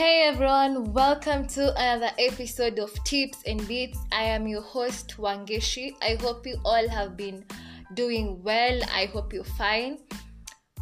Hey everyone, welcome to another episode of Tips and Beats. I am your host Wangeshi. I hope you all have been doing well. I hope you're fine.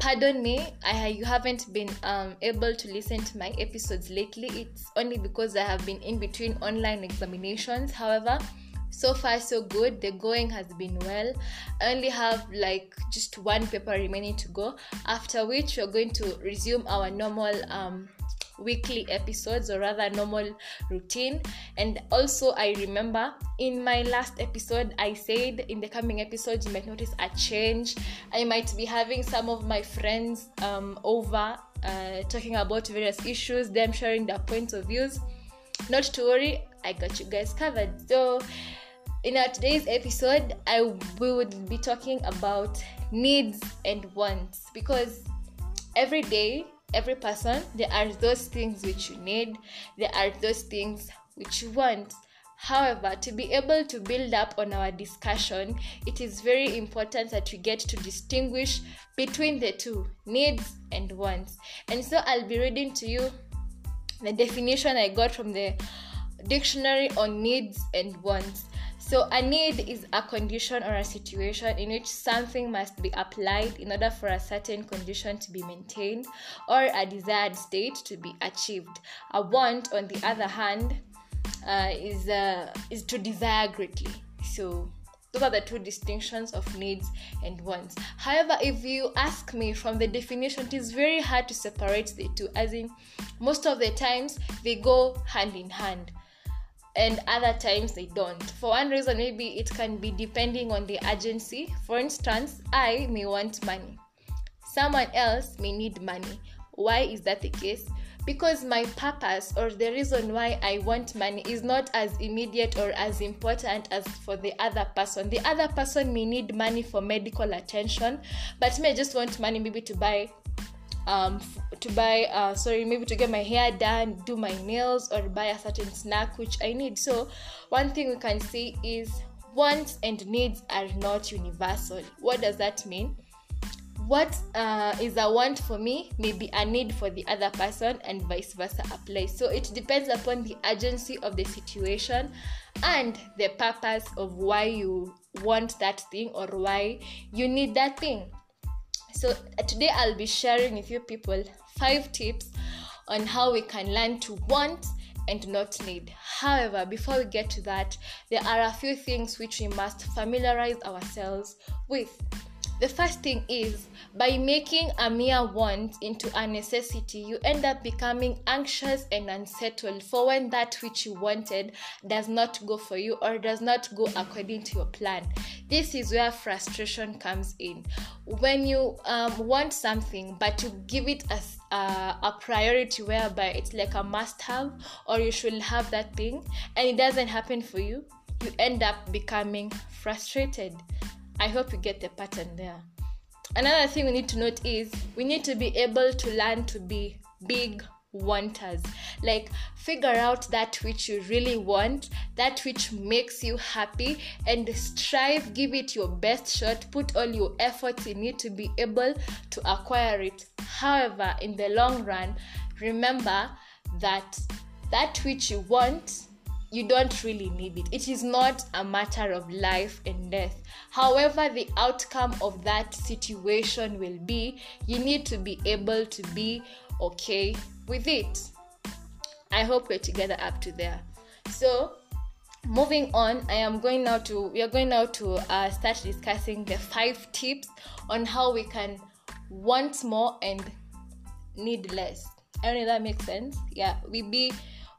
Pardon me, I you haven't been um, able to listen to my episodes lately. It's only because I have been in between online examinations. However, so far so good the going has been well i only have like just one paper remaining to go after which we're going to resume our normal um, weekly episodes or rather normal routine. And also i remember in my last episode i said in the coming episodes you might notice a change. I might be having some of my friends um, over uh, talking about various issues them sharing their points of views. Not to worry i got you guys covered. So in our today's episode i we would be talking about needs and wants. Because every day every person there are those things which you need there are those things which you want However, to be able to build up on our discussion, it is very important that we get to distinguish between the two needs and wants. And so I'll be reading to you the definition I got from the dictionary on needs and wants. So, a need is a condition or a situation in which something must be applied in order for a certain condition to be maintained or a desired state to be achieved. A want, on the other hand, uh, is uh, is to desire greatly. So, those are the two distinctions of needs and wants. However, if you ask me from the definition, it is very hard to separate the two, as in most of the times they go hand in hand and other times they don't. For one reason, maybe it can be depending on the agency. For instance, I may want money, someone else may need money. Why is that the case? Because my purpose or the reason why I want money is not as immediate or as important as for the other person. The other person may need money for medical attention, but may just want money maybe to buy um, to buy uh, sorry maybe to get my hair done do my nails or buy a certain snack which i need. So one thing we can see is wants and needs are not universal. What does that mean? What uh, is a want for me may be a need for the other person and vice versa applies. So it depends upon the urgency of the situation and the purpose of why you want that thing or why you need that thing so, uh, today I'll be sharing with you people five tips on how we can learn to want and not need. However, before we get to that, there are a few things which we must familiarize ourselves with. The first thing is by making a mere want into a necessity, you end up becoming anxious and unsettled for when that which you wanted does not go for you or does not go according to your plan. This is where frustration comes in. When you um, want something but you give it uh, a priority whereby it's like a must have or you should have that thing and it doesn't happen for you, you end up becoming frustrated I hope you get the pattern there. Another thing we need to note is we need to be able to learn to be big wanters. Like, figure out that which you really want, that which makes you happy, and strive, give it your best shot, put all your efforts in it to be able to acquire it. However, in the long run, remember that that which you want you don't really need it. It is not a matter of life and death. However, the outcome of that situation will be, you need to be able to be okay with it. I hope we're together up to there. So, moving on, I am going now to we are going now to uh, start discussing the five tips on how we can want more and need less. I don't know if that makes sense. Yeah, we be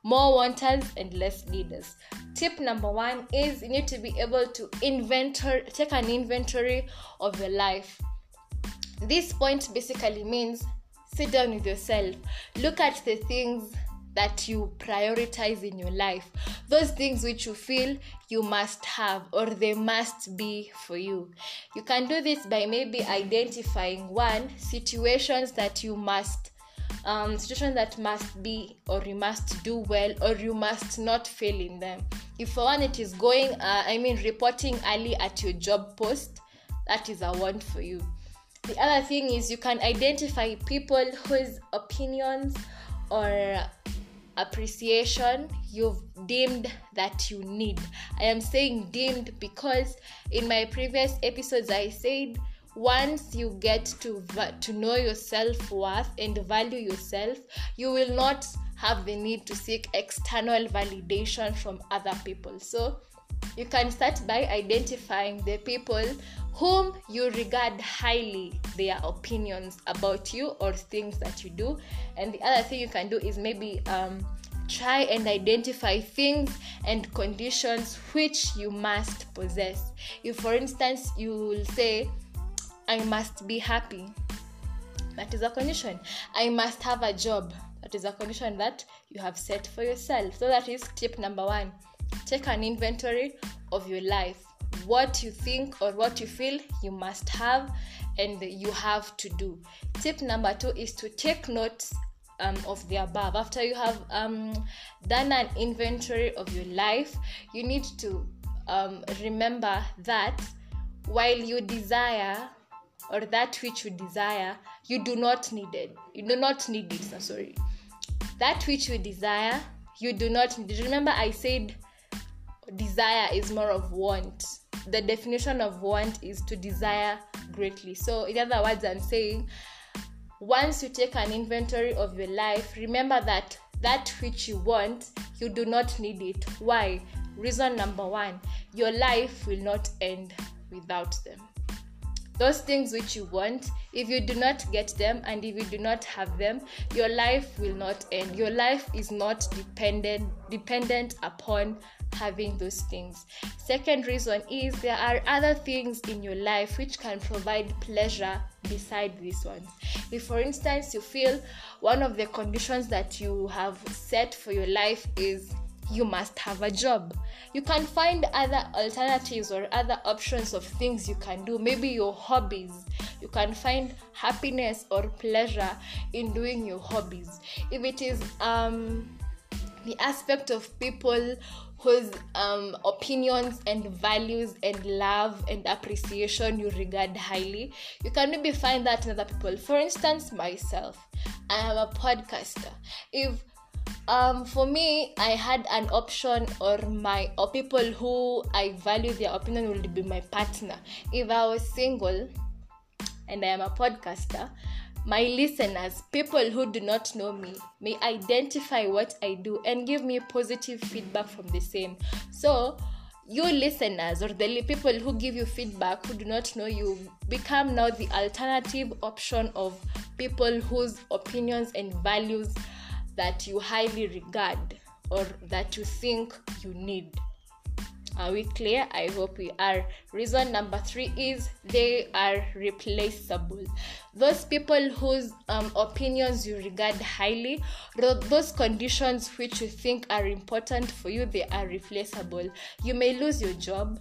more wanters and less needers. Tip number one is you need to be able to inventory, take an inventory of your life. This point basically means sit down with yourself, look at the things that you prioritize in your life, those things which you feel you must have or they must be for you. You can do this by maybe identifying one situations that you must um, situation that must be or you must do well or you must not fail in them if for one it is going uh, i mean reporting early at your job post that is a want for you the other thing is you can identify people whose opinions or appreciation you've deemed that you need. I am saying deemed because in my previous episodes I said once you get to to know your self-worth and value yourself, you will not have the need to seek external validation from other people. So you can start by identifying the people whom you regard highly their opinions about you or things that you do and the other thing you can do is maybe um, try and identify things and conditions which you must possess if for instance you will say i must be happy. That is a condition. I must have a job. That is a condition that you have set for yourself. So that is tip number one. Take an inventory of your life. What you think or what you feel you must have and you have to do. Tip number two is to take notes um, of the above. After you have um, done an inventory of your life, you need to um, remember that while you desire or that which you desire, you do not need it. You do not need it. So sorry. That which you desire, you do not need it. Remember, I said desire is more of want the definition of want is to desire greatly. So, in other words, I'm saying once you take an inventory of your life, remember that that which you want, you do not need it. Why? Reason number one your life will not end without them. Those things which you want, if you do not get them and if you do not have them, your life will not end. Your life is not dependent dependent upon having those things. Second reason is there are other things in your life which can provide pleasure beside these ones. If, for instance, you feel one of the conditions that you have set for your life is you must have a job. You can find other alternatives or other options of things you can do, maybe your hobbies. You can find happiness or pleasure in doing your hobbies. If it is um, the aspect of people whose um, opinions and values and love and appreciation you regard highly. You can maybe find that in other people. For instance, myself, I am a podcaster. If um, for me, I had an option, or my or people who I value their opinion would be my partner. If I was single and I am a podcaster, my listeners, people who do not know me, may identify what I do and give me positive feedback from the same. So, you listeners or the people who give you feedback who do not know you become now the alternative option of people whose opinions and values that you highly regard or that you think you need. Are we clear? I hope we are. Reason number three is they are replaceable. Those people whose um, opinions you regard highly, those conditions which you think are important for you, they are replaceable. You may lose your job,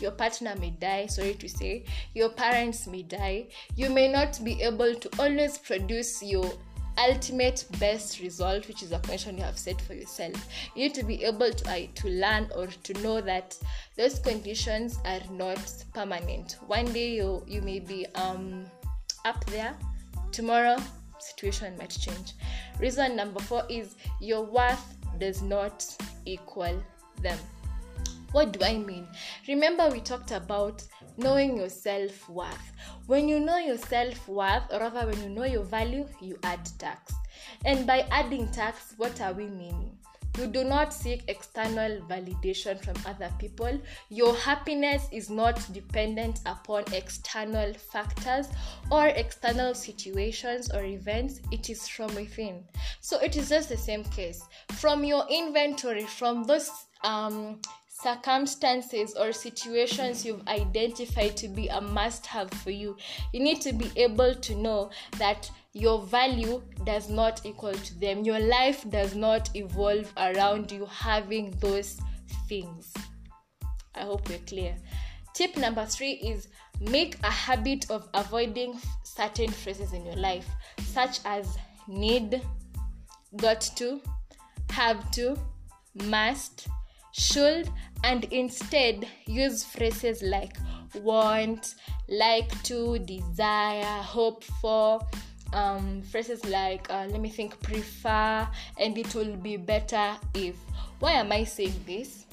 your partner may die, sorry to say, your parents may die, you may not be able to always produce your ultimate best result which is a question you have set for yourself. You need to be able to, uh, to learn or to know that those conditions are not permanent. One day you you may be um up there. Tomorrow situation might change. Reason number four is your worth does not equal them. What do I mean? Remember, we talked about knowing your self worth. When you know your self worth, or rather, when you know your value, you add tax. And by adding tax, what are we meaning? You do not seek external validation from other people. Your happiness is not dependent upon external factors or external situations or events. It is from within. So it is just the same case. From your inventory, from those um, circumstances or situations you've identified to be a must have for you, you need to be able to know that your value does not equal to them. Your life does not evolve around you having those things. I hope we're clear. Tip number three is make a habit of avoiding certain phrases in your life, such as need, got to, have to, must, should, and instead use phrases like want, like to, desire, hope for, um, phrases like uh, let me think prefer and it will be better if. Why am i saying this?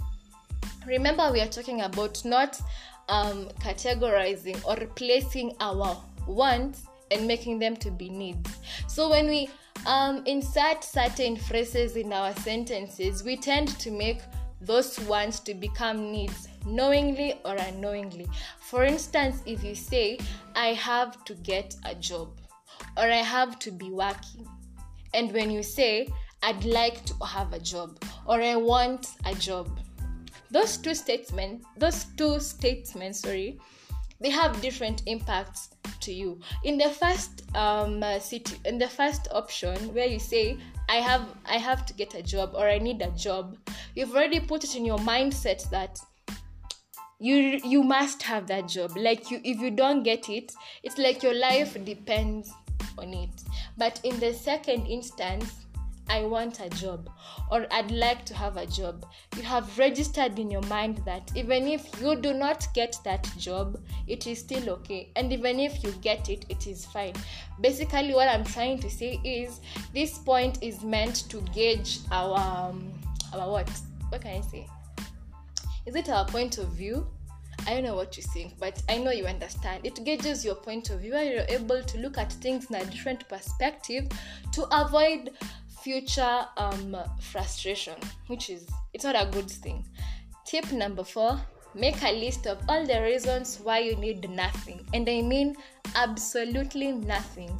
Remember we are talking about not um, categorizing or replacing our wants and making them to be needs. So when we um, insert certain phrases in our sentences we tend to make those wants to become needs knowingly or unknowingly for instance if you say i have to get a job or I have to be working. And when you say, I'd like to have a job or I want a job, those two statements, those two statements, sorry, they have different impacts to you. In the first um city, in the first option where you say I have I have to get a job or I need a job, you've already put it in your mindset that you you must have that job like you if you don't get it it's like your life depends on it. But in the second instance, I want a job or I'd like to have a job. You have registered in your mind that even if you do not get that job, it is still okay. And even if you get it, it is fine. Basically, what I'm trying to say is this point is meant to gauge our um, our what? What can I say? Is it our point of view? I don't know what you think, but I know you understand. It gauges your point of view and you're able to look at things in a different perspective to avoid future um, frustration, which is it's not a good thing. Tip number four make a list of all the reasons why you need nothing, and I mean absolutely nothing.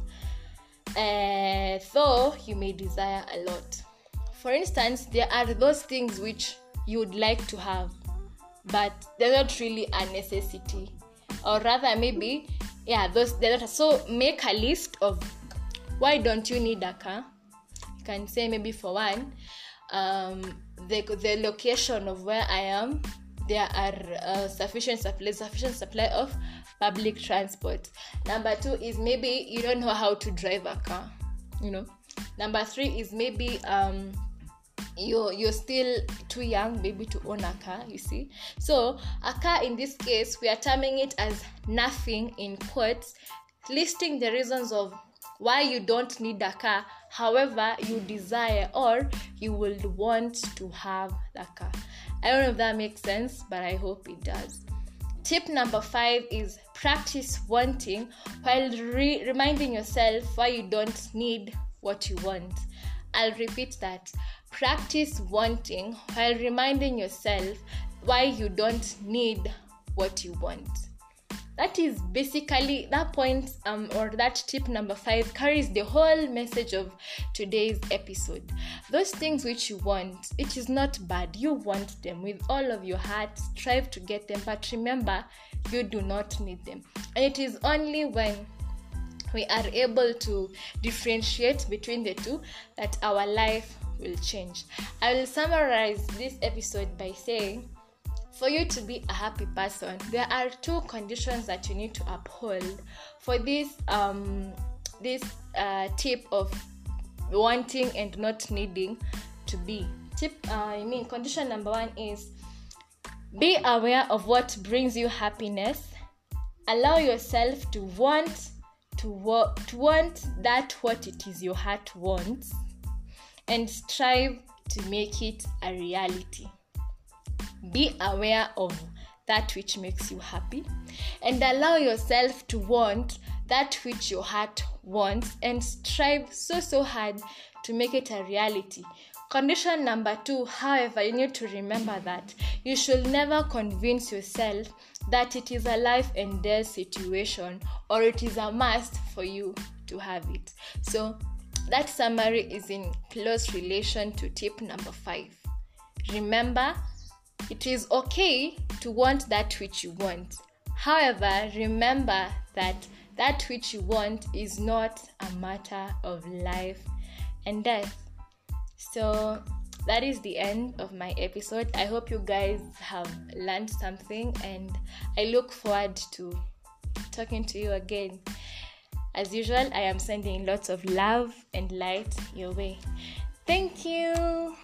Uh, though you may desire a lot. For instance, there are those things which you would like to have but they're not really a necessity or rather maybe yeah those they're not so make a list of why don't you need a car can say maybe for one um, the, the location of where i am there are uh, sufficient supply sufficient supply of public transport. Number two is maybe you don't know how to drive a car you know. Number three is maybe um, you're you're still too young maybe to own a car you see. So a car in this case we are terming it as nothing in quotes listing the reasons of why you don't need a car however you desire or you will want to have the car. I don't know if that makes sense but i hope it does. Tip number five is practice wanting while re- reminding yourself why you don't need what you want. I'll repeat that. Practice wanting while reminding yourself why you don't need what you want. That is basically that point, um, or that tip number five carries the whole message of today's episode. Those things which you want, it is not bad. You want them with all of your heart, strive to get them, but remember, you do not need them. And it is only when we are able to differentiate between the two that our life will change. I will summarize this episode by saying for you to be a happy person, there are two conditions that you need to uphold for this um, this uh, tip of wanting and not needing to be. Tip uh, I mean condition number one is be aware of what brings you happiness. Allow yourself to want to, to want that what it is your heart wants and strive to make it a reality. Be aware of that which makes you happy and allow yourself to want that which your heart wants and strive so so hard to make it a reality. Condition number two, however, you need to remember that you should never convince yourself that it is a life and death situation or it is a must for you to have it. So that summary is in close relation to tip number five. Remember, it is okay to want that which you want. However, remember that that which you want is not a matter of life and death. So, that is the end of my episode. I hope you guys have learned something, and I look forward to talking to you again. As usual, I am sending lots of love and light your way. Thank you.